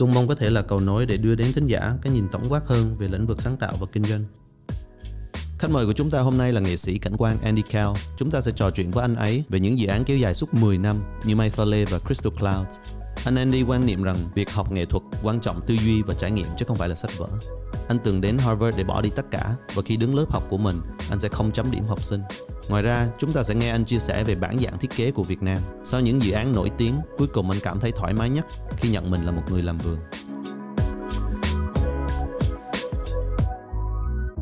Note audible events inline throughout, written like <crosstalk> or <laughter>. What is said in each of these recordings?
Tuân mong có thể là cầu nối để đưa đến thính giả cái nhìn tổng quát hơn về lĩnh vực sáng tạo và kinh doanh. Khách mời của chúng ta hôm nay là nghệ sĩ cảnh quan Andy Cao. Chúng ta sẽ trò chuyện với anh ấy về những dự án kéo dài suốt 10 năm như Mayfale và Crystal Clouds. Anh Andy quan niệm rằng việc học nghệ thuật quan trọng tư duy và trải nghiệm chứ không phải là sách vở. Anh từng đến Harvard để bỏ đi tất cả và khi đứng lớp học của mình, anh sẽ không chấm điểm học sinh. Ngoài ra, chúng ta sẽ nghe anh chia sẻ về bản dạng thiết kế của Việt Nam. Sau những dự án nổi tiếng, cuối cùng anh cảm thấy thoải mái nhất khi nhận mình là một người làm vườn.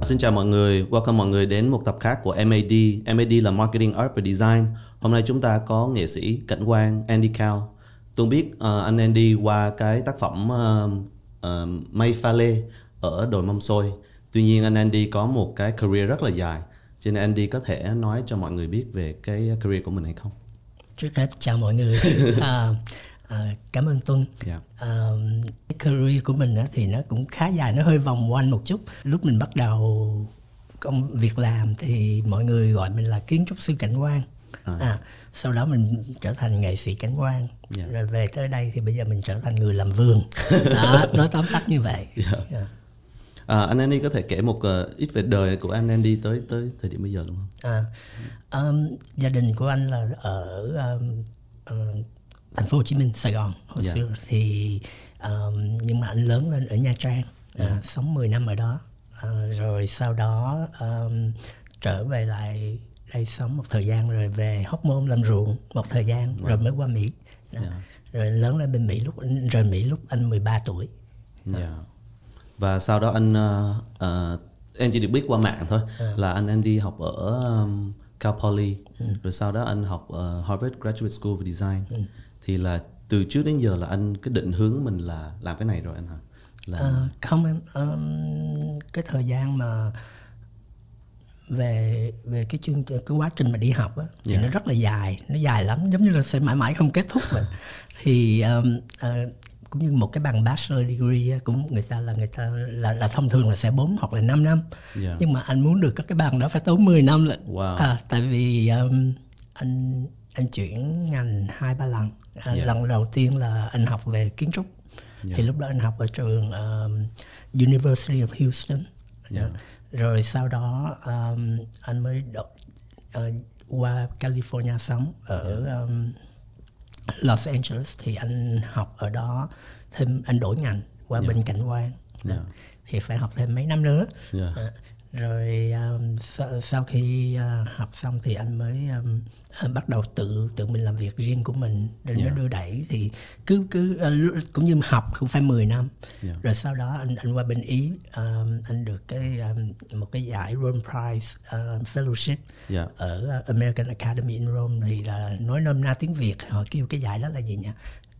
Xin chào mọi người, welcome mọi người đến một tập khác của MAD. MAD là Marketing, Art và Design. Hôm nay chúng ta có nghệ sĩ cảnh quan Andy Cao. Tôi biết uh, anh Andy qua cái tác phẩm uh, uh, Mây Pha Lê ở đồi mâm xôi. Tuy nhiên anh Andy có một cái career rất là dài. Cho nên Andy có thể nói cho mọi người biết về cái career của mình hay không? Trước hết chào mọi người. <laughs> à, à, cảm ơn Tuân. Yeah. À, cái career của mình thì nó cũng khá dài, nó hơi vòng quanh một chút. Lúc mình bắt đầu công việc làm thì mọi người gọi mình là kiến trúc sư cảnh quan. À. À, sau đó mình trở thành nghệ sĩ cảnh quan Yeah. rồi về tới đây thì bây giờ mình trở thành người làm vườn <laughs> đó nói tóm tắt như vậy Yeah. Yeah. À, anh Andy có thể kể một uh, ít về đời của anh Andy tới tới thời điểm bây giờ đúng không? À, um, gia đình của anh là ở um, ờ, thành phố Hồ Chí Minh, Sài Gòn hồi Dạ. xưa thì um, nhưng mà anh lớn lên ở Nha Trang, à, sống 10 năm ở đó, à, rồi sau đó um, trở về lại đây sống một thời gian rồi về Hóc Môn làm ruộng một thời gian rồi mới qua Mỹ. Đó. Dạ. Rồi lớn lên bên Mỹ lúc rời Mỹ lúc anh 13 tuổi. Dạ. Và sau đó anh uh, uh, em chỉ được biết qua mạng thôi là anh Andy học ở um, Cal Poly rồi sau đó anh học uh, Harvard Graduate School of Design thì là từ trước đến giờ là anh cái định hướng mình là làm cái này rồi anh hả? Là Ờ, không em um, cái thời gian mà về về cái chương cái quá trình mà đi học á thì Dạ. nó rất là dài nó dài lắm giống như là sẽ mãi mãi không kết thúc vậy <laughs> thì um, ờ, cũng như một cái bằng bachelor degree á, cũng người ta là người ta là là thông thường là sẽ 4 hoặc là 5 năm Dạ. nhưng mà anh muốn được các cái bằng đó phải tốn 10 năm lận Wow. à, tại vì um, anh anh chuyển ngành hai ba lần à, Dạ. lần đầu tiên là anh học về kiến trúc thì lúc đó anh học ở trường um, University of Houston Dạ. Rồi sau đó um, anh mới đo, ờ, qua California sống ở Dạ. um, Los Angeles thì anh học ở đó thêm anh đổi ngành qua bên cảnh quan Dạ. thì phải học thêm mấy năm nữa Dạ. À, rồi um, sau, khi uh, học xong thì anh mới um, uh, bắt đầu tự tự mình làm việc riêng của mình để Dạ. nó đưa đẩy thì cứ cứ uh, cũng như học cũng phải 10 năm Dạ. rồi sau đó anh anh qua bên ý um, anh được cái um, một cái giải Rome Prize um, Fellowship Dạ. ở uh, American Academy in Rome thì là nói nôm na tiếng Việt họ kêu cái giải đó là gì nhỉ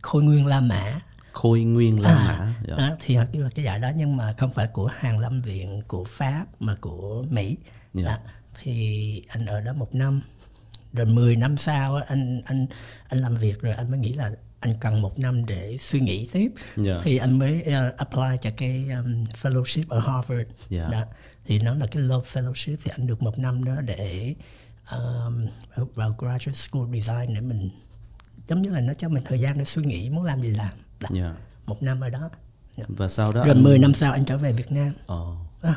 Khôi Nguyên La Mã Khôi Nguyên La Mã. Dạ. đó, thì họ kêu là cái giải đó nhưng mà không phải của hàng lâm viện của Pháp mà của Mỹ Dạ. đó, thì anh ở đó một năm rồi 10 năm sau anh anh anh làm việc rồi anh mới nghĩ là anh cần một năm để suy nghĩ tiếp Dạ. thì anh mới uh, apply cho cái um, fellowship ở Harvard Dạ. đó thì nó là cái Love Fellowship thì anh được một năm đó để um, vào- graduate school design để mình giống như là nó cho mình thời gian để suy nghĩ muốn làm gì làm đó Dạ. một năm ở đó Dạ. Và sau đó rồi anh 10 năm sau anh trở về Việt Nam Ồ. à,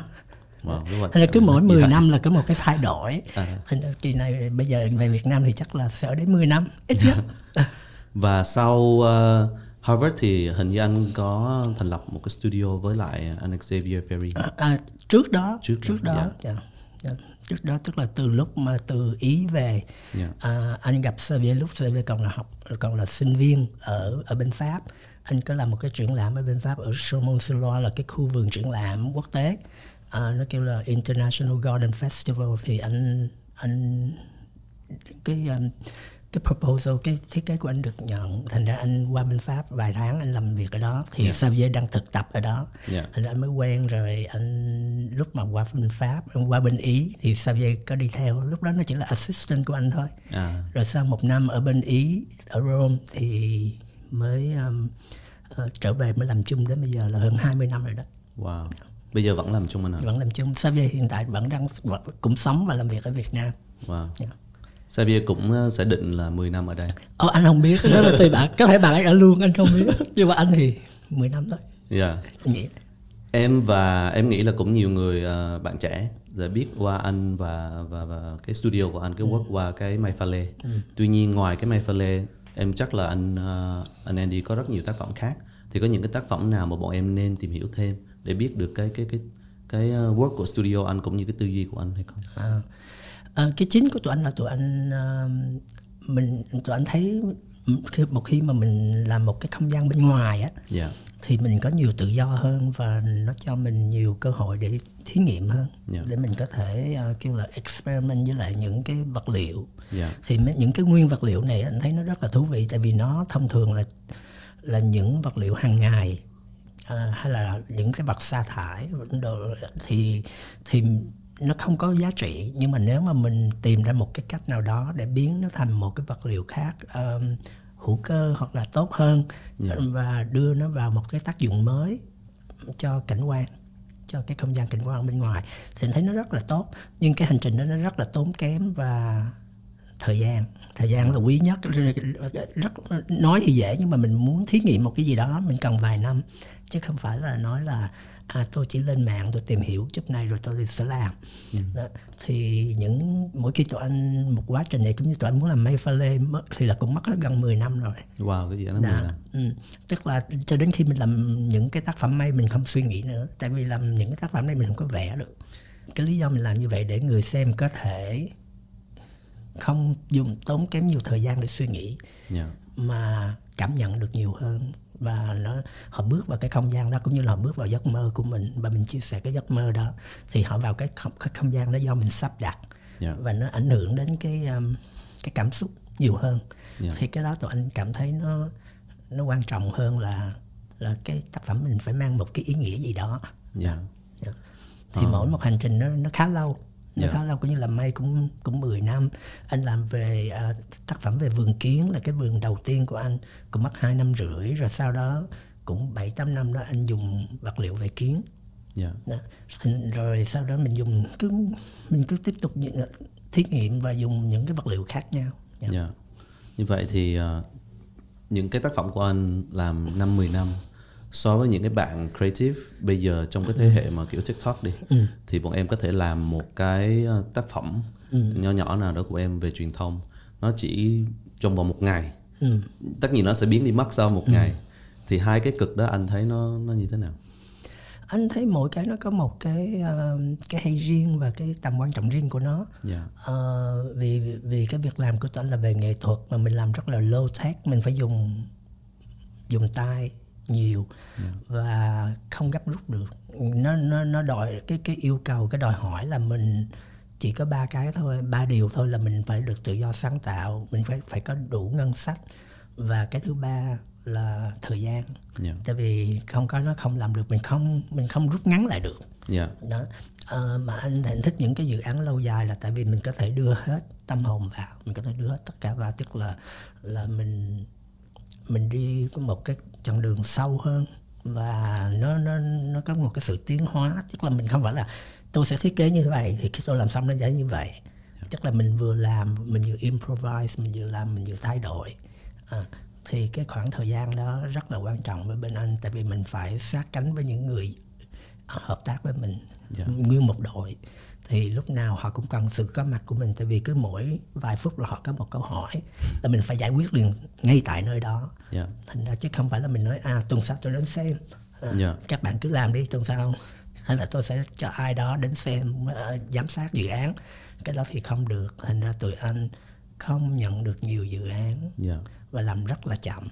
Wow, rất là cứ mỗi 10 Dạ. năm là có một cái thay đổi À. Kỳ này bây giờ về Việt Nam thì chắc là ở đến 10 năm ít nhất <laughs> Và sau uh, Harvard thì hình như anh có thành lập một cái studio với lại anh Xavier Perry. à, à, trước đó Trước trước, đó, đó dạ. Dạ. trước đó tức là từ lúc mà từ ý về Dạ. à, anh gặp Xavier lúc Xavier còn là học còn là sinh viên ở ở bên Pháp anh có làm một cái triển lãm ở bên Pháp ở Chaumont-sur-Loire là cái khu vườn triển lãm quốc tế. À, nó kêu là International Garden Festival. Thì anh anh cái um, cái proposal cái thiết kế của anh được nhận. Thành ra anh qua bên pháp vài tháng anh làm việc ở đó. Thì Yeah. Xavier đang thực tập ở đó? Yeah. thành ra anh mới quen rồi. Anh lúc mà qua bên pháp anh qua bên ý thì Xavier có đi theo. Lúc đó nó chỉ là assistant của anh thôi. À. Rồi sau một năm ở bên ý ở Rome thì mới um, ờ, trở về mới làm chung đến bây giờ là hơn 20 năm rồi đó. Wow. Bây giờ vẫn làm chung anh hả vẫn làm chung. Xavier hiện tại vẫn đang cũng sống và làm việc ở Việt Nam. Wow. Yeah. Xavier cũng ờ, sẽ định là 10 năm ở đây. Ồ, anh không biết. Đó là tùy bạn có thể bạn ấy ở luôn anh không biết. Nhưng mà anh thì 10 năm thôi. Yeah. anh nghĩ. Em và em nghĩ là cũng nhiều người ờ, bạn trẻ sẽ biết qua anh và và và cái studio của anh cái work qua cái May Pha Lê. Tuy nhiên ngoài cái May Pha Lê em chắc là anh ờ, anh Andy có rất nhiều tác phẩm khác thì có những cái tác phẩm nào mà bọn em nên tìm hiểu thêm để biết được cái cái cái cái ờ, work của studio anh cũng như cái tư duy của anh hay không? à, à, cái chính của tụi anh là tụi anh mình tụi anh thấy khi một khi mà mình làm một cái không gian bên ngoài á Dạ. Thì mình có nhiều tự do hơn và nó cho mình nhiều cơ hội để thí nghiệm hơn Yeah. để mình có thể à, kêu là experiment với lại những cái vật liệu Dạ. thì mấy- những cái nguyên vật liệu này anh thấy nó rất là thú vị tại vì nó thông thường là là những vật liệu hàng ngày à, hay là những cái vật sa thải đồ, thì thì nó không có giá trị nhưng mà nếu mà mình tìm ra một cái cách nào đó để biến nó thành một cái vật liệu khác um, hữu cơ hoặc là tốt hơn và đưa nó vào một cái tác dụng mới cho cảnh quan cho cái không gian cảnh quan bên ngoài. Thì thấy nó rất là tốt nhưng cái hành trình đó nó rất là tốn kém và thời gian. Thời gian là quý nhất. Rất nói thì dễ nhưng mà mình muốn thí nghiệm một cái gì đó mình cần vài năm chứ không phải là nói là à tôi chỉ lên mạng tôi tìm hiểu chút này rồi tôi sẽ làm đó. thì những mỗi khi tụi anh một quá trình này cũng như tụi anh muốn làm mây pha lê mất thì là cũng mất gần 10 năm rồi Wow, cái gì đó năm. Ừ. Tức là cho đến khi mình làm những cái tác phẩm may mình không suy nghĩ nữa Tại vì làm những cái tác phẩm này mình không có vẽ được Cái lý do mình làm như vậy để người xem có thể không dùng tốn kém nhiều thời gian để suy nghĩ Dạ. Mà cảm nhận được nhiều hơn và nó họ bước vào cái không gian đó cũng như là họ bước vào giấc mơ của mình và mình chia sẻ cái giấc mơ đó thì họ vào cái không, cái không gian đó do mình sắp đặt Dạ. và nó ảnh hưởng đến cái um, cái cảm xúc nhiều hơn Dạ. thì cái đó tụi anh cảm thấy nó nó quan trọng hơn là là cái tác phẩm mình phải mang một cái ý nghĩa gì đó Dạ. Dạ. thì mỗi một hành trình nó nó khá lâu nó Dạ. khá lâu cũng như làm may cũng cũng 10 năm anh làm về à, tác phẩm về vườn kiến là cái vườn đầu tiên của anh cũng mất hai năm rưỡi rồi sau đó cũng 7 8 năm đó anh dùng vật liệu về kiến Dạ. đó. Rồi sau đó mình dùng cứ mình cứ tiếp tục những, thí nghiệm và dùng những cái vật liệu khác nhau Dạ. Dạ. Như vậy thì ờ, những cái tác phẩm của anh làm 5 10 năm so với những cái bạn creative bây giờ trong cái thế hệ mà kiểu TikTok đi thì bọn em có thể làm một cái ờ, tác phẩm nhỏ nhỏ nào đó của em về truyền thông. Nó chỉ trong vòng một ngày. Ừ. tất nhiên nó sẽ biến đi mất sau một ngày. Thì hai cái cực đó anh thấy nó nó như thế nào? Anh thấy mỗi cái nó có một cái ờ, cái hay riêng và cái tầm quan trọng riêng của nó. Dạ. Ờ, vì vì cái việc làm của tôi là về nghệ thuật mà mình làm rất là low tech mình phải dùng dùng tay nhiều và không gấp rút được. Nó nó nó đòi cái cái yêu cầu cái đòi hỏi là mình chỉ có ba cái thôi ba điều thôi là mình phải được tự do sáng tạo mình phải phải có đủ ngân sách và cái thứ ba là thời gian. Dạ. Tại vì không có nó không làm được mình không mình không rút ngắn lại được. Dạ. Đó. Ờ, mà anh thì anh thích những cái dự án lâu dài là tại vì mình có thể đưa hết tâm hồn vào mình có thể đưa hết tất cả vào. Tức là là mình mình đi có một cái chặng đường sâu hơn và nó nó nó có một cái sự tiến hóa. Tức là mình không phải là tôi sẽ thiết kế như vậy thì khi tôi làm xong nó sẽ như vậy. Tức là mình vừa làm mình vừa improvise mình vừa làm mình vừa thay đổi. À, thì cái khoảng thời gian đó rất là quan trọng với bên anh tại vì mình phải sát cánh với những người hợp tác với mình Dạ. nguyên một đội thì lúc nào họ cũng cần sự có mặt của mình tại vì cứ mỗi vài phút là họ có một câu hỏi là mình phải giải quyết liền ngay tại nơi đó. Dạ. Thành ra chứ không phải là mình nói à tuần sau tôi đến xem. À, Dạ. các bạn cứ làm đi tuần sau hay là tôi sẽ cho ai đó đến xem ờ, giám sát dự án. Cái đó thì không được. Thành ra tụi anh không nhận được nhiều dự án dạ. và làm rất là chậm.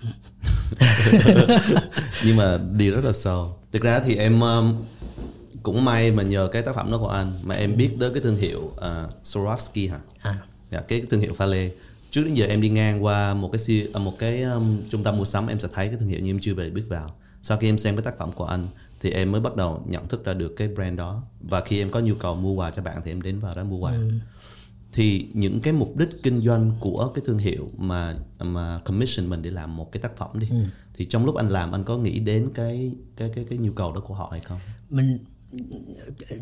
<laughs> Nhưng mà đi rất là sâu. Thực ra thì em um, cũng may mà nhờ cái tác phẩm đó của anh mà em biết tới cái thương hiệu uh, Swarovski hả? À. Dạ, cái thương hiệu pha lê. Trước đến giờ em đi ngang qua một cái à, một cái um, trung tâm mua sắm em sẽ thấy cái thương hiệu nhưng em chưa về biết vào. Sau khi em xem cái tác phẩm của anh thì em mới bắt đầu nhận thức ra được cái brand đó. Và khi em có nhu cầu mua quà cho bạn thì em đến vào đó mua quà. Thì những cái mục đích kinh doanh của cái thương hiệu mà mà commission mình để làm một cái tác phẩm đi thì trong lúc anh làm anh có nghĩ đến cái cái cái cái nhu cầu đó của họ hay không? Mình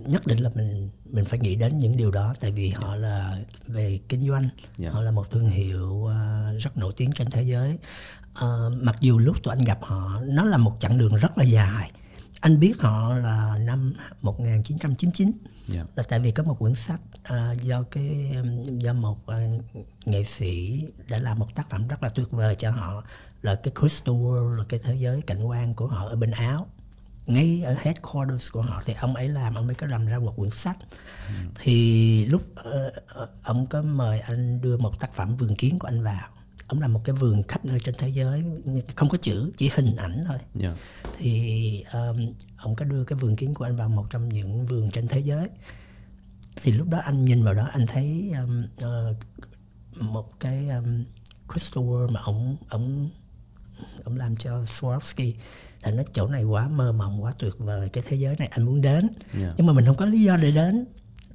nhất định là mình mình phải nghĩ đến những điều đó tại vì họ là về kinh doanh. Dạ. họ là một thương hiệu à, rất nổi tiếng trên thế giới. À, mặc dù lúc tụi anh gặp họ nó là một chặng đường rất là dài. Anh biết họ là năm 1999 Dạ. là tại vì có một quyển sách à, do cái do một à, nghệ sĩ đã làm một tác phẩm rất là tuyệt vời cho họ là cái Crystal World là cái thế giới cảnh quan của họ ở bên Áo ngay ở headquarters của họ thì ông ấy làm ông ấy có làm ra một quyển sách. Thì lúc ờ, ông có mời anh đưa một tác phẩm vườn kiến của anh vào. Ông làm một cái vườn khắp nơi trên thế giới không có chữ chỉ hình ảnh thôi. Dạ. thì um, ông có đưa cái vườn kiến của anh vào một trong những vườn trên thế giới. Thì lúc đó anh nhìn vào đó anh thấy um, ờ, một cái um, crystal world mà ông ông ông làm cho Swarovski thì nó chỗ này quá mơ mộng quá tuyệt vời cái thế giới này anh muốn đến. Dạ. nhưng mà mình không có lý do để đến.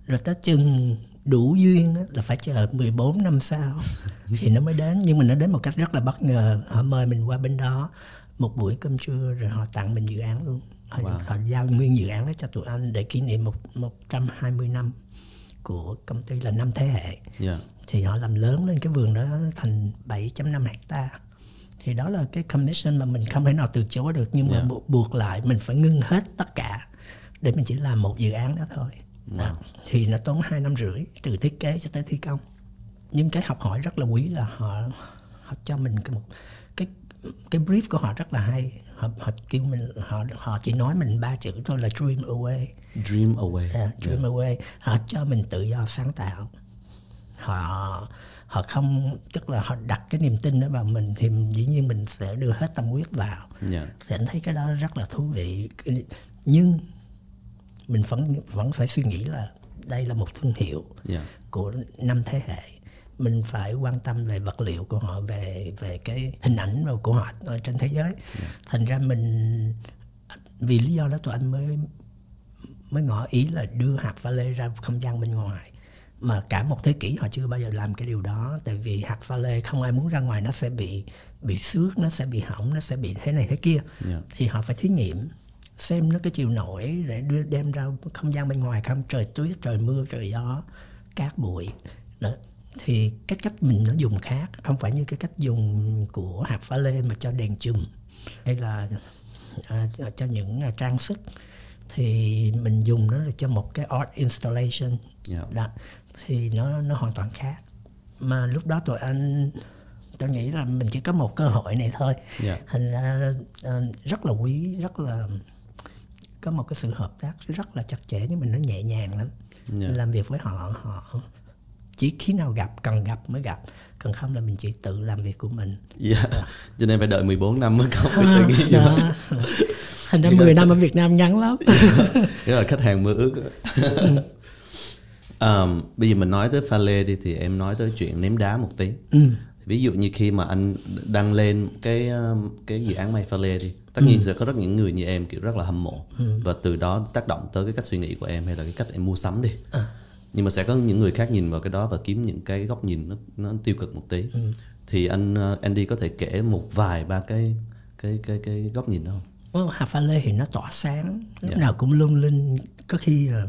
Rồi tới chừng đủ duyên là phải chờ 14 năm sau <laughs> thì nó mới đến. Nhưng mà nó đến một cách rất là bất ngờ. Họ mời mình qua bên đó một buổi cơm trưa rồi họ tặng mình dự án luôn. Họ, Wow. họ giao nguyên dự án đó cho tụi anh để kỷ niệm một 120 năm của công ty là năm thế hệ. Dạ. thì họ làm lớn lên cái vườn đó thành 7.5 hecta thì đó là cái commission mà mình không thể nào từ chối được nhưng mà Yeah. bu- buộc lại mình phải ngưng hết tất cả để mình chỉ làm một dự án đó thôi. Đó. thì nó tốn 2 năm rưỡi từ thiết kế cho tới thi công. Nhưng cái học hỏi rất là quý là họ họ cho mình cái một cái cái brief của họ rất là hay. Họ họ kêu mình họ họ chỉ nói mình ba chữ thôi là dream away. Dream away. Yeah, dream away. Họ cho mình tự do sáng tạo. Họ họ không tức là họ đặt cái niềm tin đó vào mình thì dĩ nhiên mình sẽ đưa hết tâm huyết vào. Dạ. thì anh thấy cái đó rất là thú vị. Nhưng mình vẫn vẫn phải suy nghĩ là đây là một thương hiệu Dạ. của năm thế hệ. Mình phải quan tâm về vật liệu của họ về về cái hình ảnh của họ ở trên thế giới. Thành ra mình vì lý do đó tụi anh mới mới ngỏ ý là đưa hạt pha lê ra không gian bên ngoài mà cả một thế kỷ họ chưa bao giờ làm cái điều đó. Tại vì hạt pha lê không ai muốn ra ngoài nó sẽ bị bị xước nó sẽ bị hỏng nó sẽ bị thế này thế kia. Dạ. thì họ phải thí nghiệm xem nó cái chiều nổi để đưa đem ra không gian bên ngoài không. Trời tuyết trời mưa trời gió cát bụi. Đó. thì cái cách mình nó dùng khác không phải như cái cách dùng của hạt pha lê mà cho đèn chùm. Hay là à, cho, những à, trang sức. Thì mình dùng nó là cho một cái art installation. Dạ. đó thì nó nó hoàn toàn khác mà lúc đó tụi anh tôi nghĩ là mình chỉ có một cơ hội này thôi Dạ. thành ra ờ, rất là quý rất là có một cái sự hợp tác rất là chặt chẽ nhưng mình nó nhẹ nhàng lắm Dạ. mình làm việc với họ họ chỉ khi nào gặp cần gặp mới gặp còn không là mình chỉ tự làm việc của mình Dạ. <laughs> Cho nên phải đợi 14 năm mới có cái <laughs> trải nghiệm. đó. thành ra <laughs> 10 năm ở Việt Nam ngắn lắm Đó là khách hàng mơ ước. Um, bây giờ mình nói tới pha lê đi thì em nói tới chuyện ném đá một tí. Ví dụ như khi mà anh đăng lên cái cái dự án may pha lê đi, tất nhiên sẽ có rất những người như em kiểu rất là hâm mộ và từ đó tác động tới cái cách suy nghĩ của em hay là cái cách em mua sắm đi. Nhưng mà sẽ có những người khác nhìn vào cái đó và kiếm những cái góc nhìn nó nó tiêu cực một tí. Thì anh uh, Andy có thể kể một vài ba cái cái cái cái góc nhìn đó không? Well, hạt pha lê thì nó tỏa sáng lúc Dạ. nào cũng lung linh có khi là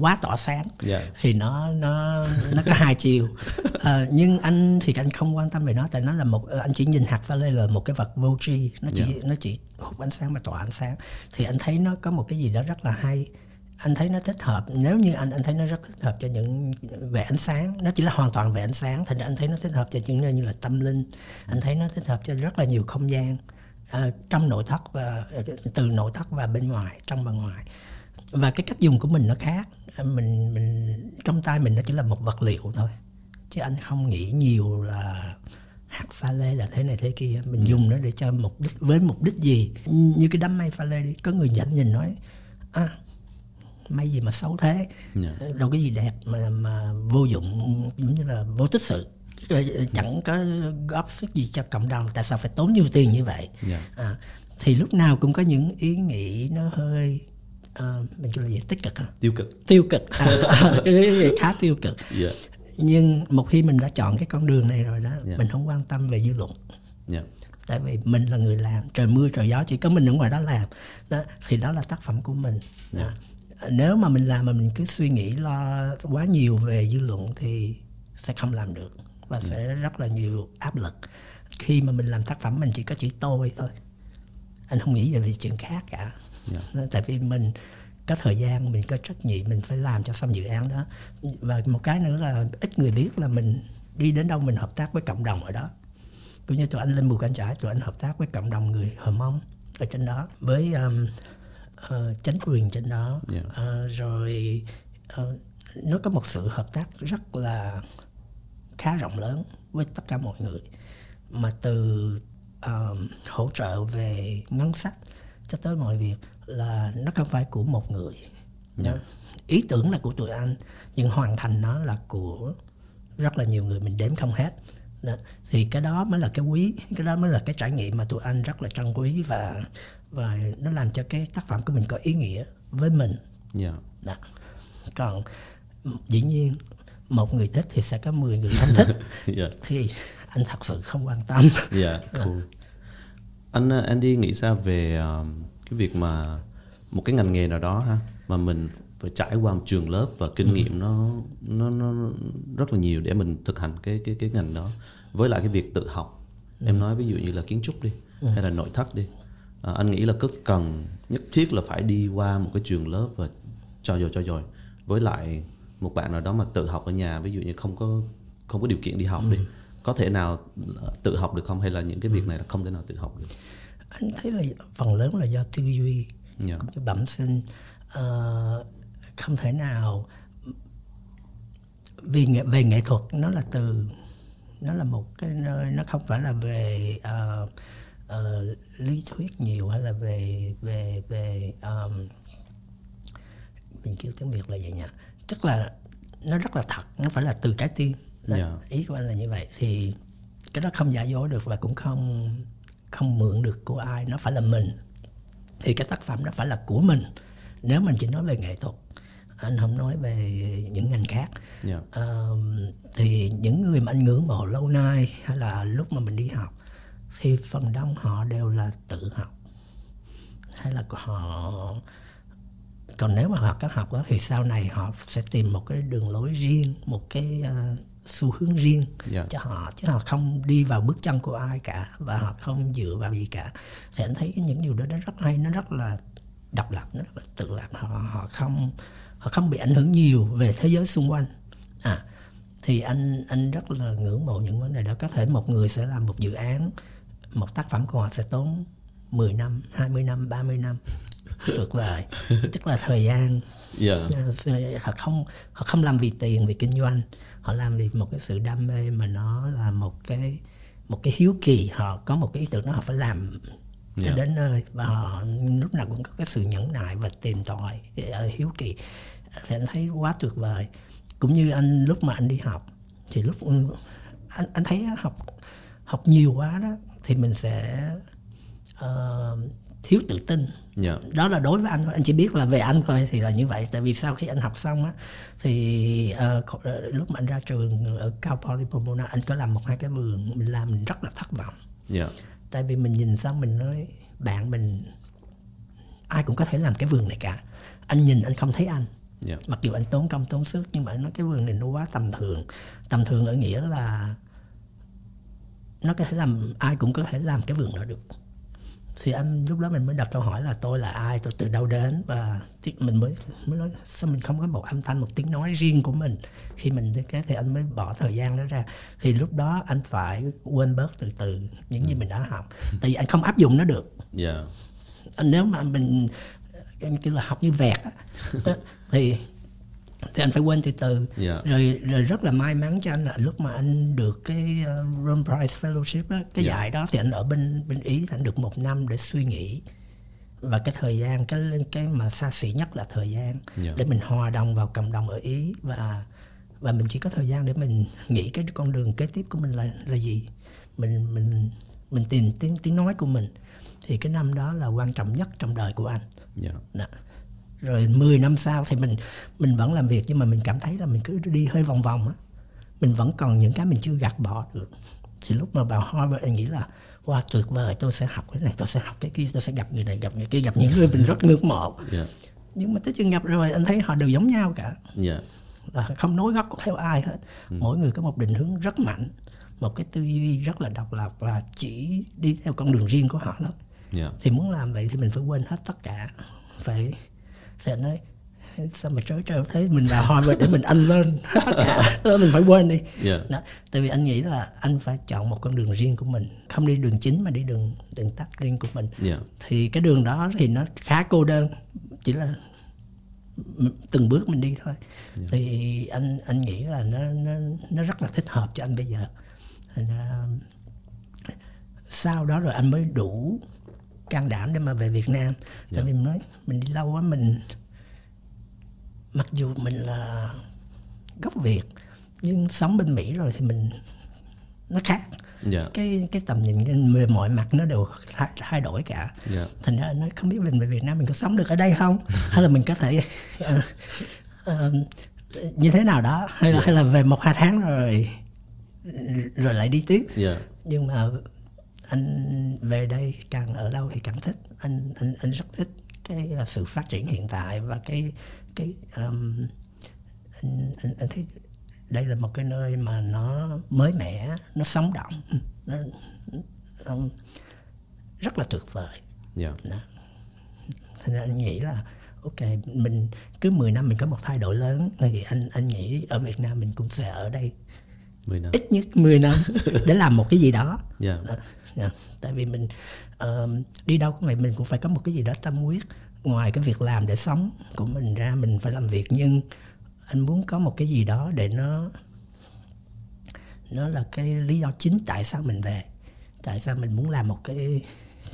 quá tỏa sáng. Dạ. thì nó nó nó có hai chiều. <laughs> Ờ, nhưng anh thì anh không quan tâm về nó tại nó là một ờ, anh chỉ nhìn hạt pha lê là một cái vật vô tri. Nó chỉ Dạ. nó chỉ hút ánh sáng và tỏa ánh sáng. Thì anh thấy nó có một cái gì đó rất là hay. Anh thấy nó thích hợp. Nếu như anh anh thấy nó rất thích hợp cho những về ánh sáng nó chỉ là hoàn toàn về ánh sáng thành ra anh thấy nó thích hợp cho những nơi như là tâm linh. Anh thấy nó thích hợp cho rất là nhiều không gian à, trong nội thất và từ nội thất và bên ngoài trong và ngoài. Và cái cách dùng của mình nó khác mình mình trong tay mình nó chỉ là một vật liệu thôi. Chứ anh không nghĩ nhiều là hạt pha lê là thế này thế kia. Mình dùng nó để cho mục đích với mục đích gì? Như cái đám may pha lê đi. Có người dẫn nhìn nói à may gì mà xấu thế? Dạ. đâu có gì đẹp mà mà vô dụng giống như là vô tích sự. Rồi chẳng có góp sức gì cho cộng đồng. Tại sao phải tốn nhiều tiền như vậy? Dạ. à, thì lúc nào cũng có những ý nghĩ nó hơi ờ, mình kêu là gì? Tích cực hả? Tiêu cực. Tiêu cực. <laughs> À, cái đấy khá tiêu cực. Dạ. Nhưng một khi mình đã chọn cái con đường này rồi đó Dạ. mình không quan tâm về dư luận. Dạ. Tại vì mình là người làm trời mưa trời gió chỉ có mình ở ngoài đó làm. Đó thì đó là tác phẩm của mình. Dạ. À, nếu mà mình làm mà mình cứ suy nghĩ lo quá nhiều về dư luận thì sẽ không làm được và Dạ. sẽ rất là nhiều áp lực. Khi mà mình làm tác phẩm mình chỉ có chữ tôi thôi. Anh không nghĩ về chuyện khác cả Dạ. tại vì mình có thời gian mình có trách nhiệm mình phải làm cho xong dự án đó và một cái nữa là ít người biết là mình đi đến đâu mình hợp tác với cộng đồng ở đó cũng như tụi anh lên mù canh trải tụi anh hợp tác với cộng đồng người hờ mông ở trên đó với um, ờ, chính quyền trên đó Dạ. Ờ, rồi ờ, nó có một sự hợp tác rất là khá rộng lớn với tất cả mọi người mà từ um, hỗ trợ về ngân sách cho tới mọi việc là nó không phải của một người. Dạ. Đó. ý tưởng là của tụi anh nhưng hoàn thành nó là của rất là nhiều người mình đếm không hết. Đó. thì cái đó mới là cái quý cái đó mới là cái trải nghiệm mà tụi anh rất là trân quý và và nó làm cho cái tác phẩm của mình có ý nghĩa với mình. Dạ. Đó. còn dĩ nhiên một người thích thì sẽ có 10 người không <laughs> thích. Dạ. Thì anh thật sự không quan tâm. Dạ cool. Anh uh, Andy nghĩ sao về um, cái việc mà một cái ngành nghề nào đó ha mà mình phải trải qua một trường lớp và kinh nghiệm nó nó nó rất là nhiều để mình thực hành cái cái cái ngành đó. Với lại cái việc tự học em nói ví dụ như là kiến trúc đi hay là nội thất đi. À, anh nghĩ là có cần nhất thiết là phải đi qua một cái trường lớp và cho dồi cho dồi. Với lại một bạn nào đó mà tự học ở nhà ví dụ như không có không có điều kiện đi học đi có thể nào tự học được không? Hay là những cái việc này là không thể nào tự học được anh thấy là phần lớn là do tư duy Dạ. cũng như bẩm sinh Ờ, không thể nào vì nghệ, về nghệ thuật nó là từ nó là một cái nơi nó không phải là về ờ, ờ, lý thuyết nhiều hay là về về về um, mình kêu tiếng việt là vậy nhỉ tức là nó rất là thật nó phải là từ trái tim Đó, Dạ. ý của anh là như vậy thì cái đó không giả dối được và cũng không không mượn được của ai nó phải là mình. Thì cái tác phẩm đó phải là của mình. Nếu mình chỉ nói về nghệ thuật anh không nói về những ngành khác. Dạ. Ờ, thì những người mà anh ngưỡng mộ lâu nay hay là lúc mà mình đi học thì phần đông họ đều là tự học. Hay là họ còn nếu mà họ có học đó, thì sau này họ sẽ tìm một cái đường lối riêng một cái ờ, xu hướng riêng. Dạ. cho họ chứ họ không đi vào bước chân của ai cả và họ không dựa vào gì cả. Thì anh thấy những điều đó nó rất hay nó rất là độc lập nó rất là tự lập. Họ họ không họ không bị ảnh hưởng nhiều về thế giới xung quanh. À thì anh anh rất là ngưỡng mộ những vấn đề đó. Có thể một người sẽ làm một dự án một tác phẩm của họ sẽ tốn 10 năm 20 năm 30 năm tuyệt vời tức là thời gian Dạ. Ờ, họ không họ không làm vì tiền vì kinh doanh. Họ làm vì một cái sự đam mê mà nó là một cái một cái hiếu kỳ. Họ có một cái ý tưởng đó họ phải làm cho Dạ. đến nơi. Và họ lúc nào cũng có cái sự nhẫn nại và tìm tòi hiếu kỳ. Thì anh thấy quá tuyệt vời. Cũng như anh lúc mà anh đi học thì lúc anh anh thấy học học nhiều quá đó thì mình sẽ ờ, thiếu tự tin. Dạ. đó là đối với anh anh chỉ biết là về anh thôi thì là như vậy. Tại vì sau khi anh học xong á thì ờ, lúc mà anh ra trường ở cao Poly Pomona anh có làm một hai cái vườn mình làm mình rất là thất vọng. Dạ. tại vì mình nhìn xong mình nói bạn mình ai cũng có thể làm cái vườn này cả. Anh nhìn anh không thấy anh. Dạ. mặc dù anh tốn công tốn sức nhưng mà anh nói cái vườn này nó quá tầm thường. Tầm thường ở nghĩa là nó có thể làm ai cũng có thể làm cái vườn đó được thì anh lúc đó mình mới đặt câu hỏi là tôi là ai tôi từ đâu đến? Và mình mới mới nói sao mình không có một âm thanh một tiếng nói riêng của mình? Khi mình cái thì anh mới bỏ thời gian đó ra. Thì lúc đó anh phải quên bớt từ từ những gì mình đã học. Tại vì anh không áp dụng nó được. Dạ. anh nếu mà mình kêu là học như vẹt đó, <laughs> thì thì anh phải quên từ từ Dạ. rồi rồi rất là may mắn cho anh là lúc mà anh được cái uh, Rome Prize Fellowship á, cái Dạ. giải đó thì anh ở bên bên Ý anh được một năm để suy nghĩ và cái thời gian cái cái mà xa xỉ nhất là thời gian Dạ. để mình hòa đồng vào cộng đồng ở Ý và và mình chỉ có thời gian để mình nghĩ cái con đường kế tiếp của mình là là gì mình mình mình tìm tiếng tiếng nói của mình thì cái năm đó là quan trọng nhất trong đời của anh dạ Đó. Rồi 10 năm sau thì mình mình vẫn làm việc nhưng mà mình cảm thấy là mình cứ đi hơi vòng vòng á. Mình vẫn còn những cái mình chưa gạt bỏ được. Thì lúc mà vào Harvard anh nghĩ là wow tuyệt vời tôi sẽ học cái này tôi sẽ học cái kia tôi sẽ gặp người này gặp người kia gặp những người mình rất ngưỡng mộ. Dạ. Nhưng mà tới chừng gặp rồi anh thấy họ đều giống nhau cả. Dạ. Là không nối gót theo ai hết. Mỗi người có một định hướng rất mạnh một cái tư duy rất là độc lập và chỉ đi theo con đường riêng của họ thôi dạ. Thì muốn làm vậy thì mình phải quên hết tất cả phải phải nói sao mà trớ trêu thế? Mình vào Harvard để mình anh lên. <laughs> Tất cả. Đó mình phải quên đi. Dạ đó. tại vì anh nghĩ là anh phải chọn một con đường riêng của mình không đi đường chính mà đi đường đường tắt riêng của mình. Dạ thì cái đường đó thì nó khá cô đơn chỉ là từng bước mình đi thôi. Thì anh anh nghĩ là nó nó nó rất là thích hợp cho anh bây giờ. Sau đó rồi anh mới đủ can đảm để mà về Việt Nam. Tại vì nói mình đi lâu quá mình mặc dù mình là gốc Việt nhưng sống bên Mỹ rồi thì mình nó khác. Dạ. Cái cái tầm nhìn về mọi mặt nó đều thay, thay đổi cả. Dạ. Thành ra nó không biết mình về Việt Nam mình có sống được ở đây không? <laughs> Hay là mình có thể ờ, ờ, như thế nào đó? Hay là hay là về một hai tháng rồi rồi lại đi tiếp. Dạ. Nhưng mà anh về đây càng ở lâu thì càng thích. Anh anh anh rất thích cái uh, sự phát triển hiện tại và cái cái um, anh, anh anh thấy đây là một cái nơi mà nó mới mẻ nó sống động nó um, rất là tuyệt vời. Đó. Thành ra anh nghĩ là ok mình cứ 10 năm mình có một thay đổi lớn thì anh anh nghĩ ở Việt Nam mình cũng sẽ ở đây mười năm. ít nhất 10 năm để làm một cái gì đó. Dạ. Đó. Dạ. tại vì mình ờm, đi đâu cũng vậy mình cũng phải có một cái gì đó tâm huyết ngoài cái việc làm để sống của mình ra. Mình phải làm việc nhưng anh muốn có một cái gì đó để nó nó là cái lý do chính tại sao mình về tại sao mình muốn làm một cái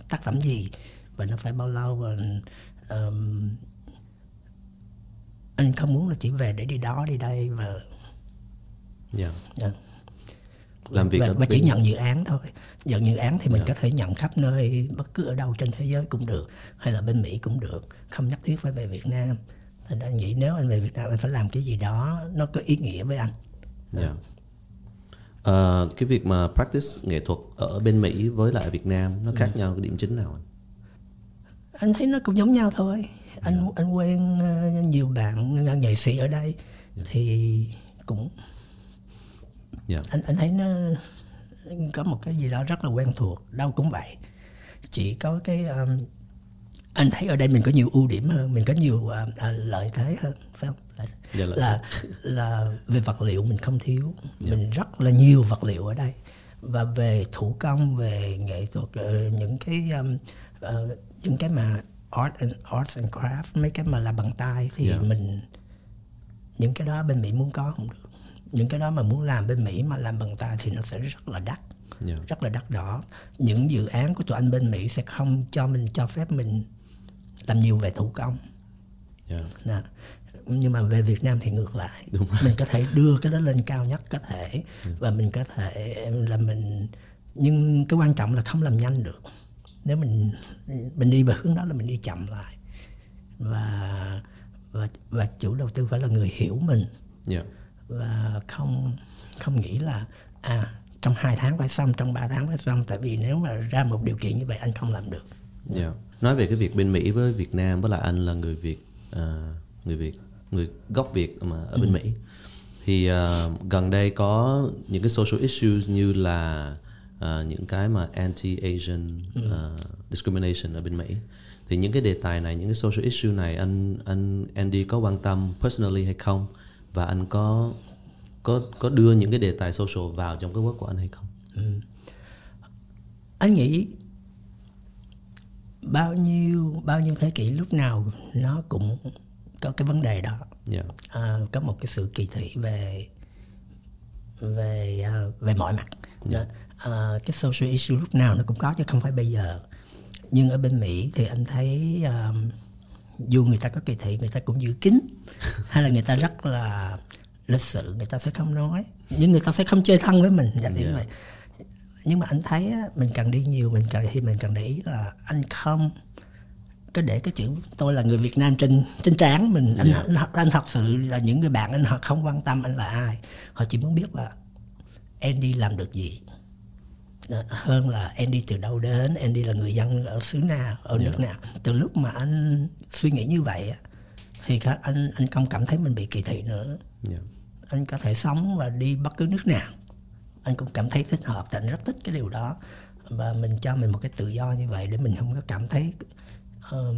tác phẩm gì và nó phải bao lâu và ờm, anh không muốn là chỉ về để đi đó đi đây và dạ. Dạ làm việc và, và chỉ nhận dự án thôi nhận dự án thì mình Dạ. có thể nhận khắp nơi bất cứ ở đâu trên thế giới cũng được hay là bên mỹ cũng được không nhất thiết phải về việt nam thành ra anh nghĩ nếu anh về việt nam anh phải làm cái gì đó nó có ý nghĩa với anh Dạ. Ờ, cái việc mà practice nghệ thuật ở bên Mỹ với lại Việt Nam nó khác Ừ. nhau cái điểm chính nào anh? anh thấy nó cũng giống nhau thôi anh anh quen ờ, nhiều bạn nghệ sĩ ở đây thì cũng Dạ. anh anh thấy nó có một cái gì đó rất là quen thuộc đâu cũng vậy. Chỉ có cái um, anh thấy ở đây mình có nhiều ưu điểm hơn mình có nhiều uh, uh, lợi thế hơn phải không? Dạ, lợi là là về vật liệu mình không thiếu. Mình rất là nhiều vật liệu ở đây. Và về thủ công về nghệ thuật ờ, những cái um, ờ, những cái mà art and arts and craft mấy cái mà làm bằng tay thì Dạ. mình những cái đó bên Mỹ muốn có không được những cái đó mà muốn làm bên Mỹ mà làm bằng tay thì nó sẽ rất là đắt Dạ. rất là đắt đỏ những dự án của tụi anh bên Mỹ sẽ không cho mình cho phép mình làm nhiều về thủ công Dạ. nè nhưng mà về Việt Nam thì ngược lại Đúng rồi. mình có thể đưa cái đó lên cao nhất có thể và mình có thể là mình nhưng cái quan trọng là không làm nhanh được nếu mình mình đi về hướng đó là mình đi chậm lại và và và chủ đầu tư phải là người hiểu mình Dạ. Và không không nghĩ là à trong hai tháng phải xong trong 3 tháng phải xong. Tại vì nếu mà ra một điều kiện như vậy anh không làm được. Dạ. Nói về cái việc bên Mỹ với Việt Nam với lại anh là người Việt à, người Việt người gốc Việt mà ở bên Mỹ. Thì à, gần đây có những cái social issues như là à, những cái mà anti-Asian à, discrimination ở bên Mỹ. Thì những cái đề tài này những cái social issue này anh anh Andy có quan tâm personally hay không và anh có có có đưa những cái đề tài social vào trong cái work của anh hay không? anh nghĩ bao nhiêu bao nhiêu thế kỷ lúc nào nó cũng có cái vấn đề đó Dạ. à, có một cái sự kỳ thị về về à, về mọi mặt đó. À, cái social issue lúc nào nó cũng có chứ không phải bây giờ nhưng ở bên Mỹ thì anh thấy um, dù người ta có kỳ thị người ta cũng giữ kín. Hay là người ta rất là lịch sự người ta sẽ không nói. Nhưng người ta sẽ không chơi thân với mình. Dạ yeah. vậy. Nhưng mà anh thấy mình cần đi nhiều mình cần thì mình cần để ý là anh không có để cái chữ tôi là người Việt Nam trên trên trán mình anh, yeah. anh anh thật sự là những người bạn anh họ không quan tâm anh là ai. Họ chỉ muốn biết là Andy làm được gì hơn là Andy từ đâu đến Andy là người dân ở xứ nào ở yeah. nước nào từ lúc mà anh suy nghĩ như vậy thì anh anh không cảm thấy mình bị kỳ thị nữa yeah. anh có thể sống và đi bất cứ nước nào anh cũng cảm thấy thích hợp anh rất thích cái điều đó và mình cho mình một cái tự do như vậy để mình không có cảm thấy uh,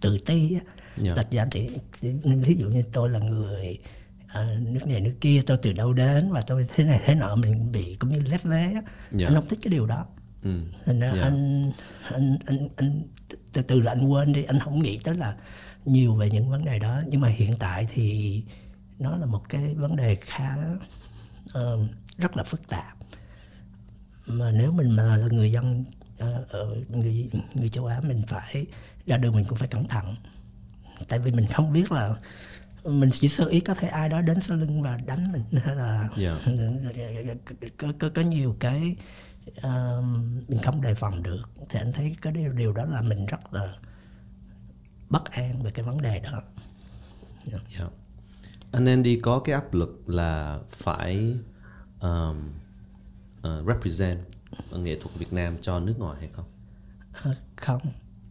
tự ti á yeah. là giá trị ví dụ như tôi là người uh, nước này nước kia tôi từ đâu đến và tôi thế này thế nọ mình bị cũng như lép vế yeah. anh không thích cái điều đó ừ. thành ra yeah. anh anh anh anh từ từ là anh quên đi anh không nghĩ tới là nhiều về những vấn đề đó nhưng mà hiện tại thì nó là một cái vấn đề khá uh, rất là phức tạp mà nếu mình mà là người dân uh, ở người người châu Á mình phải ra đường mình cũng phải cẩn thận tại vì mình không biết là mình chỉ sơ ý có thể ai đó đến sau lưng và đánh mình hay <laughs> là yeah. Dạ. <laughs> có, có có nhiều cái uh, mình không đề phòng được thì anh thấy cái điều điều đó là mình rất là bất an về cái vấn đề đó. Yeah. Yeah. Dạ. Anh Andy có cái áp lực là phải um, uh, represent nghệ thuật Việt Nam cho nước ngoài hay không? À, không,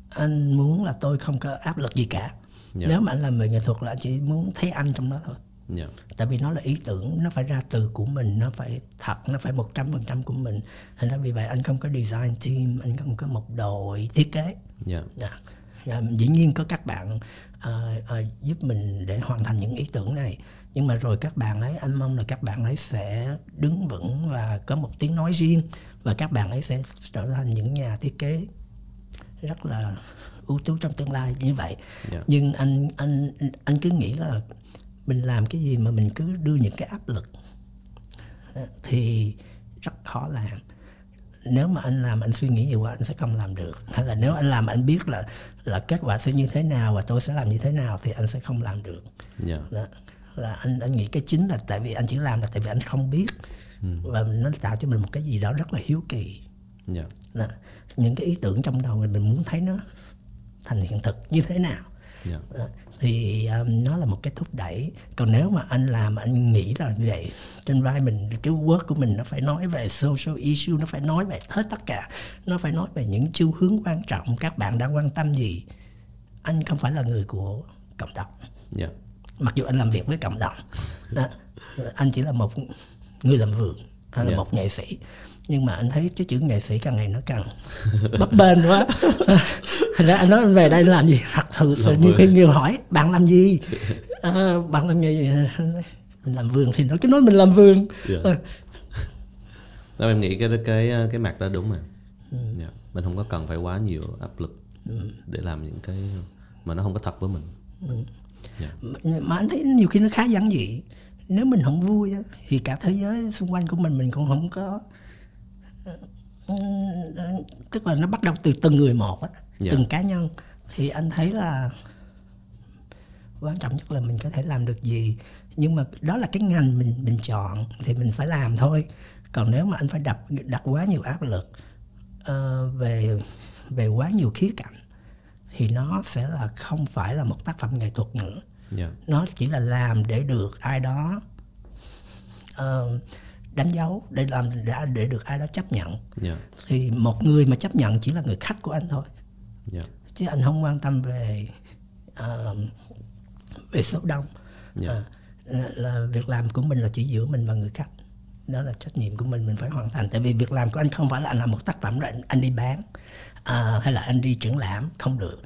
anh muốn là tôi không có áp lực gì cả. Yeah. Dạ. Nếu mà anh làm về nghệ thuật là anh chỉ muốn thấy anh trong đó thôi. Yeah. Dạ. Tại vì nó là ý tưởng, nó phải ra từ của mình, nó phải thật, nó phải một trăm phần trăm của mình. Thành ra vì vậy anh không có design team, anh không có một đội thiết kế. Yeah. Yeah. Yeah. Dĩ nhiên có các bạn uh, uh, giúp mình để hoàn thành những ý tưởng này nhưng mà rồi các bạn ấy anh mong là các bạn ấy sẽ đứng vững và có một tiếng nói riêng và các bạn ấy sẽ trở thành những nhà thiết kế rất là ưu tú trong tương lai như vậy yeah. Dạ. nhưng anh anh anh cứ nghĩ là mình làm cái gì mà mình cứ đưa những cái áp lực thì rất khó làm nếu mà anh làm anh suy nghĩ nhiều quá anh sẽ không làm được hay là nếu anh làm anh biết là là kết quả sẽ như thế nào và tôi sẽ làm như thế nào thì anh sẽ không làm được yeah. Dạ. Đó là anh anh nghĩ cái chính là tại vì anh chỉ làm là tại vì anh không biết ừ. và nó tạo cho mình một cái gì đó rất là hiếu kỳ yeah. Dạ. là những cái ý tưởng trong đầu mình mình muốn thấy nó thành hiện thực như thế nào yeah. Dạ. thì um, nó là một cái thúc đẩy còn nếu mà anh làm anh nghĩ là như vậy trên vai mình cái work của mình nó phải nói về social issue nó phải nói về hết tất cả nó phải nói về những xu hướng quan trọng các bạn đang quan tâm gì anh không phải là người của cộng đồng yeah dạ mặc dù anh làm việc với cộng đồng đó, anh chỉ là một người làm vườn hay là yeah. Dạ. một nghệ sĩ nhưng mà anh thấy cái chữ nghệ sĩ càng ngày nó càng bấp bênh quá <laughs> thành ra anh nói về đây làm gì thật sự nhiều khi nhiều hỏi bạn làm gì à, bạn làm gì mình làm vườn thì nó cứ nói mình làm vườn yeah. Dạ. Đó, em nghĩ cái cái cái mặt đó đúng mà ừ. yeah. Dạ. mình không có cần phải quá nhiều áp lực ừ. để làm những cái mà nó không có thật với mình ừ yeah. Dạ. mà anh thấy nhiều khi nó khá giản dị nếu mình không vui thì cả thế giới xung quanh của mình mình cũng không có tức là nó bắt đầu từ từng người một á yeah. Dạ. từng cá nhân thì anh thấy là quan trọng nhất là mình có thể làm được gì nhưng mà đó là cái ngành mình mình chọn thì mình phải làm thôi còn nếu mà anh phải đặt đặt quá nhiều áp lực uh, về về quá nhiều khía cạnh thì nó sẽ là không phải là một tác phẩm nghệ thuật nữa yeah. Dạ. nó chỉ là làm để được ai đó uh, đánh dấu để làm để để được ai đó chấp nhận yeah. Dạ. thì một người mà chấp nhận chỉ là người khách của anh thôi yeah. Dạ. chứ anh không quan tâm về uh, về số đông. Yeah. uh, là việc làm của mình là chỉ giữa mình và người khách đó là trách nhiệm của mình mình phải hoàn thành. Tại vì việc làm của anh không phải là anh làm một tác phẩm rồi anh, anh đi bán à, hay là anh đi triển lãm. Không được.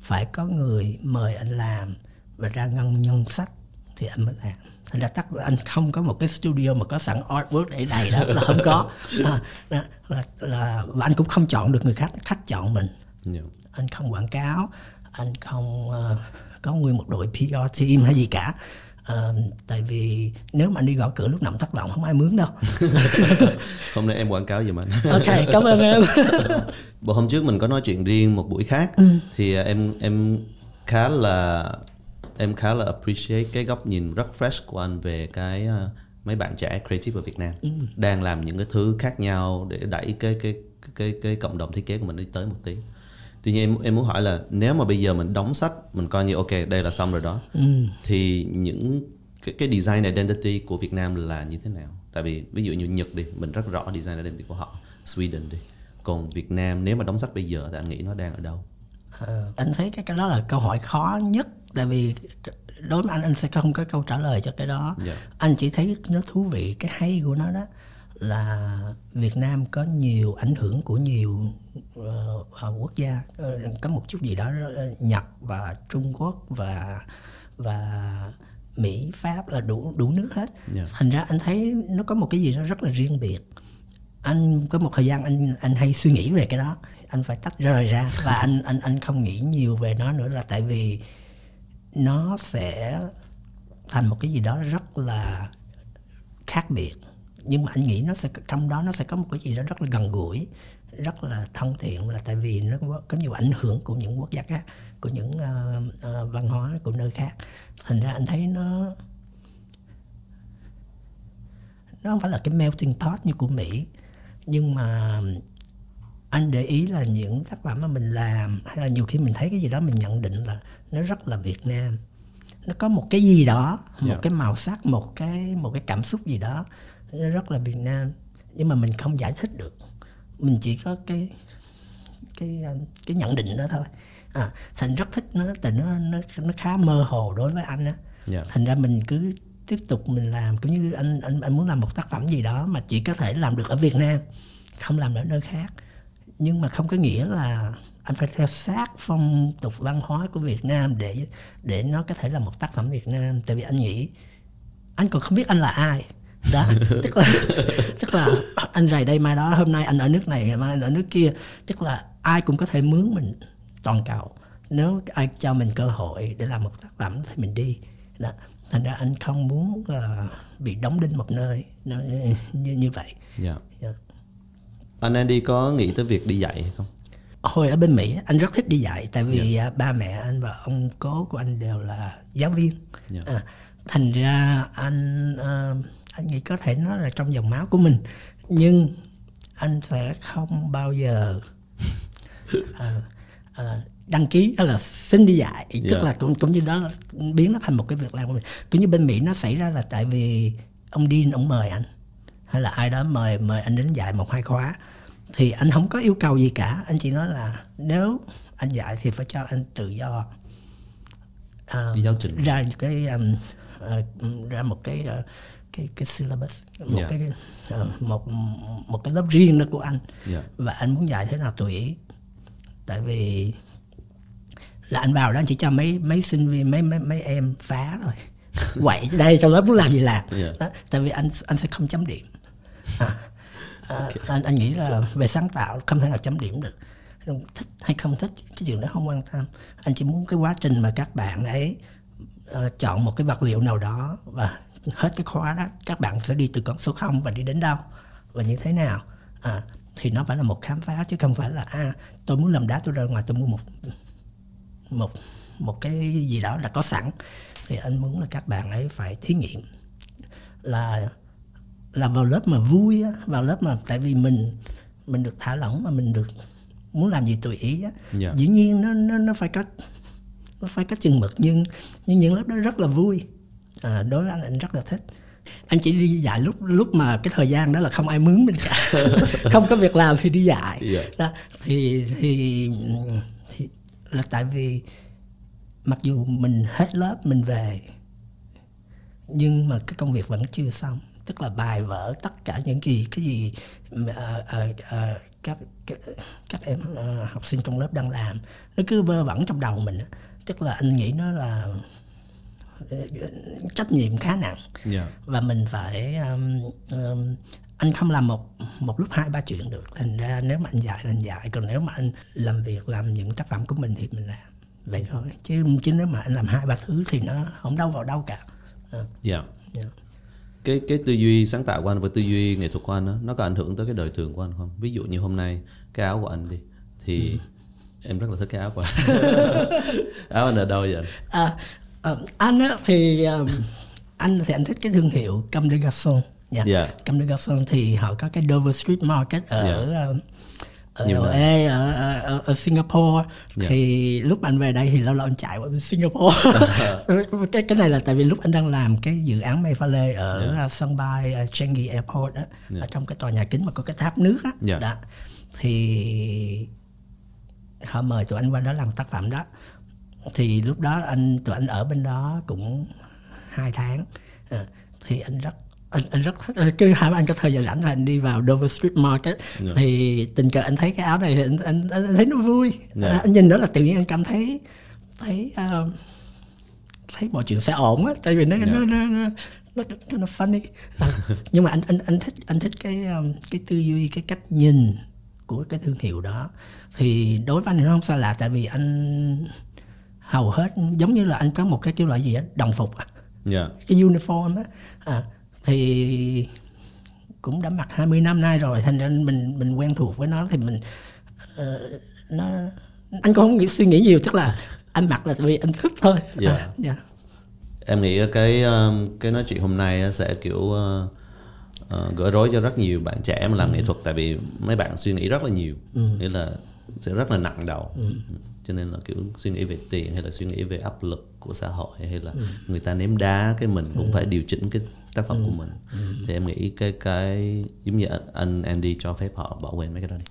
Phải có người mời anh làm và ra ngân nhân sách thì anh mới làm. Thành ra tắc anh không có một cái studio mà có sẵn artwork để đầy đó là không có. À, <laughs> là, là, là và anh cũng không chọn được người khách khách chọn mình yeah. Dạ. anh không quảng cáo anh không uh, có nguyên một đội PR team hay gì cả à, tại vì nếu mà anh đi gõ cửa lúc nào thất vọng không ai mướn đâu <laughs> hôm nay em quảng cáo giùm anh ok cảm ơn em <laughs> bữa hôm trước mình có nói chuyện riêng một buổi khác ừ. thì à, em em khá là em khá là appreciate cái góc nhìn rất fresh của anh về cái uh, mấy bạn trẻ creative ở Việt Nam Ừ. đang làm những cái thứ khác nhau để đẩy cái cái cái cái cộng đồng thiết kế của mình đi tới một tí. Tuy nhiên em em muốn hỏi là nếu mà bây giờ mình đóng sách mình coi như ok đây là xong rồi đó Ừ. thì những cái, cái design identity của Việt Nam là như thế nào? Tại vì ví dụ như Nhật đi, mình rất rõ design identity của họ, Sweden đi. Còn Việt Nam nếu mà đóng sách bây giờ thì anh nghĩ nó đang ở đâu? Ờ, anh thấy cái cái đó là câu hỏi khó nhất tại vì đối với anh anh sẽ không có câu trả lời cho cái đó Dạ. anh chỉ thấy nó thú vị cái hay của nó đó là Việt Nam có nhiều ảnh hưởng của nhiều ờ, quốc gia Ờ, có một chút gì đó ờ, Nhật và Trung Quốc và và Mỹ Pháp là đủ đủ nước hết. Dạ. thành ra anh thấy nó có một cái gì đó rất là riêng biệt. Anh có một thời gian anh anh hay suy nghĩ về cái đó. Anh phải tách rời ra và anh anh anh không nghĩ nhiều về nó nữa là tại vì nó sẽ thành một cái gì đó rất là khác biệt nhưng mà anh nghĩ nó sẽ trong đó nó sẽ có một cái gì đó rất là gần gũi rất là thân thiện là tại vì nó có, có nhiều ảnh hưởng của những quốc gia khác của những ờ, ờ, văn hóa của nơi khác. Thành ra anh thấy nó nó không phải là cái melting pot như của Mỹ. Nhưng mà anh để ý là những tác phẩm mà mình làm hay là nhiều khi mình thấy cái gì đó mình nhận định là nó rất là Việt Nam. Nó có một cái gì đó một Dạ. cái màu sắc một cái một cái cảm xúc gì đó nó rất là Việt Nam nhưng mà mình không giải thích được. Mình chỉ có cái cái um, cái nhận định đó thôi. À, thành rất thích nó tại nó nó nó khá mơ hồ đối với anh á. Dạ. thành ra mình cứ tiếp tục mình làm cũng như anh anh anh muốn làm một tác phẩm gì đó mà chỉ có thể làm được ở Việt Nam không làm ở nơi khác. Nhưng mà không có nghĩa là anh phải theo sát phong tục văn hóa của Việt Nam để để nó có thể là một tác phẩm Việt Nam. Tại vì anh nghĩ anh còn không biết anh là ai đó tức là tức là anh rày đây mai đó hôm nay anh ở nước này ngày mai anh ở nước kia tức là ai cũng có thể mướn mình toàn cầu nếu ai cho mình cơ hội để làm một tác phẩm thì mình đi đó thành ra anh không muốn là bị đóng đinh một nơi nó như như vậy Dạ. Dạ. Anh Andy có nghĩ tới việc đi dạy hay không? hồi ở bên Mỹ anh rất thích đi dạy tại vì à, ba mẹ anh và ông cố của anh đều là giáo viên Dạ. à, thành ra anh à, anh nghĩ có thể nó là trong dòng máu của mình. Nhưng anh sẽ không bao giờ à, <laughs> à, đăng ký hay là xin đi dạy. Dạ. tức là cũng cũng như đó biến nó thành một cái việc làm của mình. Cũng như bên Mỹ nó xảy ra là tại vì ông Dean ông mời anh hay là ai đó mời mời anh đến dạy một hai khóa thì anh không có yêu cầu gì cả. Anh chỉ nói là nếu anh dạy thì phải cho anh tự do giáo trình. ra cái um, ờ, ra một cái ờ, cái cái syllabus một Dạ. cái ờ, một một cái lớp riêng đó của anh Dạ. và anh muốn dạy thế nào tùy ý tại vì là anh vào đó anh chỉ cho mấy mấy sinh viên mấy mấy mấy em phá thôi <laughs> quậy đây trong lớp muốn làm gì làm Dạ. đó, tại vì anh anh sẽ không chấm điểm à, à, anh anh nghĩ là về sáng tạo không thể nào chấm điểm được thích hay không thích cái chuyện đó không quan tâm. Anh chỉ muốn cái quá trình mà các bạn ấy uh, chọn một cái vật liệu nào đó và hết cái khóa đó các bạn sẽ đi từ con số 0 và đi đến đâu và như thế nào. À, thì nó phải là một khám phá chứ không phải là à tôi muốn làm đá tôi ra ngoài tôi mua một một một cái gì đó đã có sẵn. Thì anh muốn là các bạn ấy phải thí nghiệm là là vào lớp mà vui á, vào lớp mà tại vì mình mình được thả lỏng mà mình được muốn làm gì tùy ý á. Dạ. dĩ nhiên nó nó nó phải có nó phải có chừng mực nhưng nhưng những lớp đó rất là vui à, đối với anh anh rất là thích anh chỉ đi dạy lúc lúc mà cái thời gian đó là không ai mướn mình cả <laughs> không có việc làm thì đi dạy Dạ. đó, thì thì thì là tại vì mặc dù mình hết lớp mình về nhưng mà cái công việc vẫn chưa xong tức là bài vở tất cả những gì cái gì à, à, à, các, các các em à, học sinh trong lớp đang làm nó cứ vơ vẩn trong đầu mình á. tức là anh nghĩ nó là ờ, trách nhiệm khá nặng Dạ. và mình phải um, um, anh không làm một một lúc hai ba chuyện được thành ra nếu mà anh dạy là anh dạy còn nếu mà anh làm việc làm những tác phẩm của mình thì mình làm vậy thôi chứ chứ nếu mà anh làm hai ba thứ thì nó không đâu vào đâu cả à, Dạ. dạ. Cái cái tư duy sáng tạo của anh và tư duy nghệ thuật của anh đó, nó có ảnh hưởng tới cái đời thường của anh không? Ví dụ như hôm nay cái áo của anh đi thì em rất là thích cái áo của anh. <laughs> áo anh ở đâu vậy à, Ờ, anh á, thì um, anh thì anh thích cái thương hiệu Comme des Garçons nha Dạ. Comme des Garçons thì họ có cái Dover Street Market ở um, ở Nhiều LA, ở, ở, ở, ở Singapore Dạ. thì lúc anh về đây thì lâu lâu anh chạy qua Singapore. <laughs> Cái cái này là tại vì lúc anh đang làm cái dự án Mayfale ở Dạ. uh, sân bay Changi Airport á ở trong cái tòa nhà kính mà có cái tháp nước á. Dạ. đó. Thì họ mời tụi anh qua đó làm tác phẩm đó. Thì lúc đó anh tụi anh ở bên đó cũng hai tháng. Ờ, thì anh rất anh, anh rất thích ờ, cứ hai anh có thời gian rảnh là anh đi vào Dover Street Market. Thì tình cờ anh thấy cái áo này thì anh, anh, anh thấy nó vui. Dạ. À, anh nhìn đó là tự nhiên anh cảm thấy thấy ờ, thấy mọi chuyện sẽ ổn á tại vì nó nó, nó nó nó nó nó funny. À, <laughs> nhưng mà anh anh anh thích anh thích cái um, cái tư duy cái cách nhìn của cái thương hiệu đó. Thì đối với anh nó không xa lạ tại vì anh hầu hết giống như là anh có một cái kêu là gì á đồng phục Dạ. cái uniform á. À, thì cũng đã mặc 20 năm nay rồi thành ra mình mình quen thuộc với nó thì mình ờ, nó anh cũng không nghĩ suy nghĩ nhiều chắc là anh mặc là vì anh thích thôi Dạ. À, <laughs> dạ. Em nghĩ cái um, cái nói chuyện hôm nay sẽ kiểu uh, uh, gỡ rối cho rất nhiều bạn trẻ mà làm nghệ thuật tại vì mấy bạn suy nghĩ rất là nhiều, nghĩa là sẽ rất là nặng đầu. Cho nên là kiểu suy nghĩ về tiền hay là suy nghĩ về áp lực của xã hội hay là người ta ném đá cái mình cũng phải điều chỉnh cái tác phẩm của mình. Thì em nghĩ cái cái giống như anh- Andy cho phép họ bỏ quên mấy cái đó đi.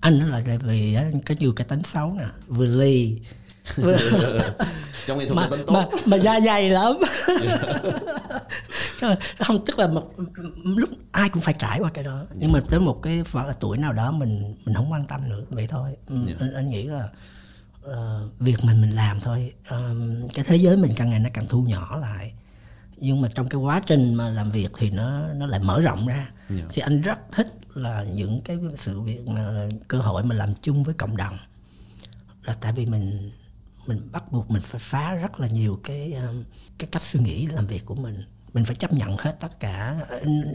anh nó là tại vì có nhiều cái tính xấu nè vừa ly vừa, <laughs> Trong nghệ thuật mà, tính tốt. mà mà da dày lắm. <laughs> Không tức là một, lúc ai cũng phải trải qua cái đó. Nhưng mà tới một cái phần tuổi nào đó mình mình không quan tâm nữa vậy thôi. Ừ, anh, anh nghĩ là ờ, việc mình mình làm thôi. Ờm, cái thế giới mình càng ngày nó càng thu nhỏ lại nhưng mà trong cái quá trình mà làm việc thì nó nó lại mở rộng ra. Dạ. thì anh rất thích là những cái sự việc mà cơ hội mà làm chung với cộng đồng. Là tại vì mình mình bắt buộc mình phải phá rất là nhiều cái um, cái cách suy nghĩ làm việc của mình. Mình phải chấp nhận hết tất cả.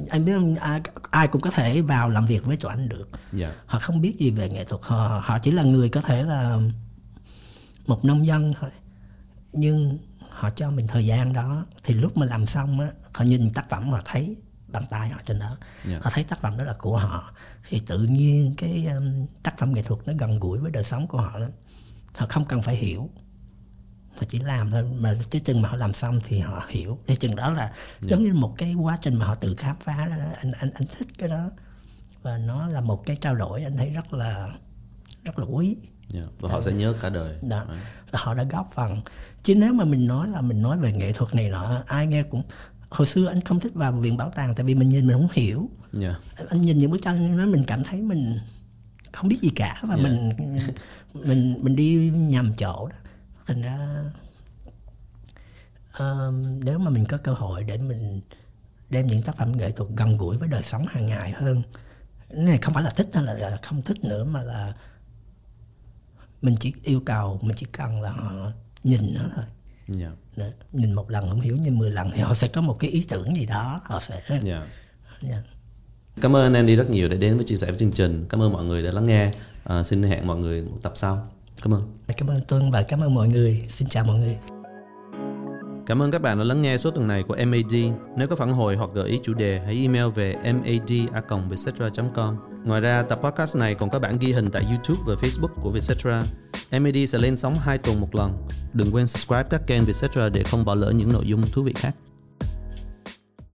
Anh, biết không? Ai, ai cũng có thể vào làm việc với tụi anh được. Dạ. họ không biết gì về nghệ thuật. Họ họ chỉ là người có thể là một nông dân thôi. Nhưng họ cho mình thời gian đó. Thì lúc mà làm xong á họ nhìn tác phẩm họ thấy bàn tay họ trên đó. Dạ. họ thấy tác phẩm đó là của họ. Thì tự nhiên cái um, tác phẩm nghệ thuật nó gần gũi với đời sống của họ lắm. Họ không cần phải hiểu. Họ chỉ làm thôi. Mà cái chừng mà họ làm xong thì họ hiểu. Cái chừng đó là giống như một cái quá trình mà họ tự khám phá đó, đó. anh anh anh thích cái đó. Và nó là một cái trao đổi anh thấy rất là rất là quý Dạ. Và họ sẽ nhớ cả đời. đó là họ đã góp phần. Chứ nếu mà mình nói là mình nói về nghệ thuật này nọ ai nghe cũng hồi xưa anh không thích vào viện bảo tàng tại vì mình nhìn mình không hiểu. Dạ. anh nhìn những bức tranh đó mình cảm thấy mình không biết gì cả và mình mình mình đi nhầm chỗ đó. Thành ra um, nếu mà mình có cơ hội để mình đem những tác phẩm nghệ thuật gần gũi với đời sống hàng ngày hơn cái này không phải là thích hay là, là không thích nữa mà là mình chỉ yêu cầu mình chỉ cần là họ nhìn nó thôi Dạ. Đó. nhìn một lần không hiểu nhìn 10 lần thì họ sẽ có một cái ý tưởng gì đó họ sẽ Dạ. Dạ. Cảm ơn anh Andy rất nhiều đã đến với chia sẻ với chương trình. Cảm ơn mọi người đã lắng nghe. À, xin hẹn mọi người một tập sau. Cảm ơn. Cảm ơn Tuân và cảm ơn mọi người. Xin chào mọi người. Cảm ơn các bạn đã lắng nghe số tuần này của MAD. Nếu có phản hồi hoặc gợi ý chủ đề, hãy email về mad.vietcetera.com. Ngoài ra, tập podcast này còn có bản ghi hình tại YouTube và Facebook của Vietcetera. MED sẽ lên sóng 2 tuần một lần. Đừng quên subscribe các kênh Vietcetera để không bỏ lỡ những nội dung thú vị khác.